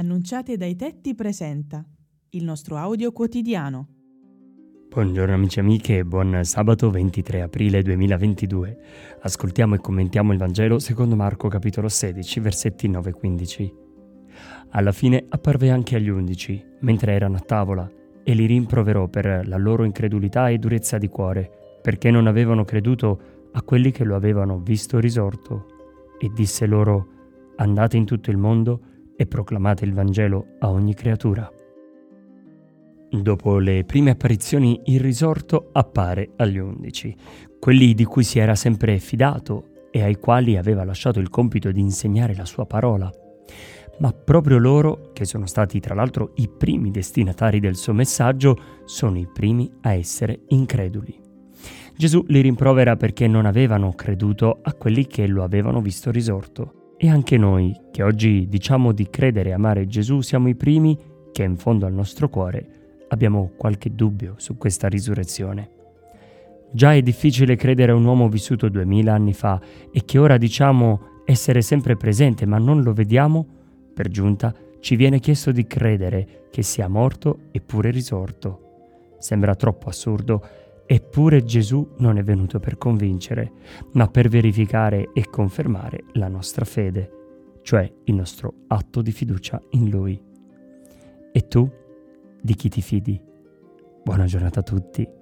Annunciate dai tetti presenta il nostro audio quotidiano. Buongiorno amici e amiche e buon sabato 23 aprile 2022. Ascoltiamo e commentiamo il Vangelo secondo Marco capitolo 16 versetti 9 e 15. Alla fine apparve anche agli undici, mentre erano a tavola, e li rimproverò per la loro incredulità e durezza di cuore, perché non avevano creduto a quelli che lo avevano visto risorto. E disse loro, andate in tutto il mondo e proclamate il Vangelo a ogni creatura. Dopo le prime apparizioni il risorto appare agli undici, quelli di cui si era sempre fidato e ai quali aveva lasciato il compito di insegnare la sua parola. Ma proprio loro, che sono stati tra l'altro i primi destinatari del suo messaggio, sono i primi a essere increduli. Gesù li rimprovera perché non avevano creduto a quelli che lo avevano visto risorto. E anche noi, che oggi diciamo di credere e amare Gesù, siamo i primi che in fondo al nostro cuore abbiamo qualche dubbio su questa risurrezione. Già è difficile credere a un uomo vissuto duemila anni fa e che ora diciamo essere sempre presente ma non lo vediamo, per giunta ci viene chiesto di credere che sia morto eppure risorto. Sembra troppo assurdo Eppure Gesù non è venuto per convincere, ma per verificare e confermare la nostra fede, cioè il nostro atto di fiducia in Lui. E tu? Di chi ti fidi? Buona giornata a tutti.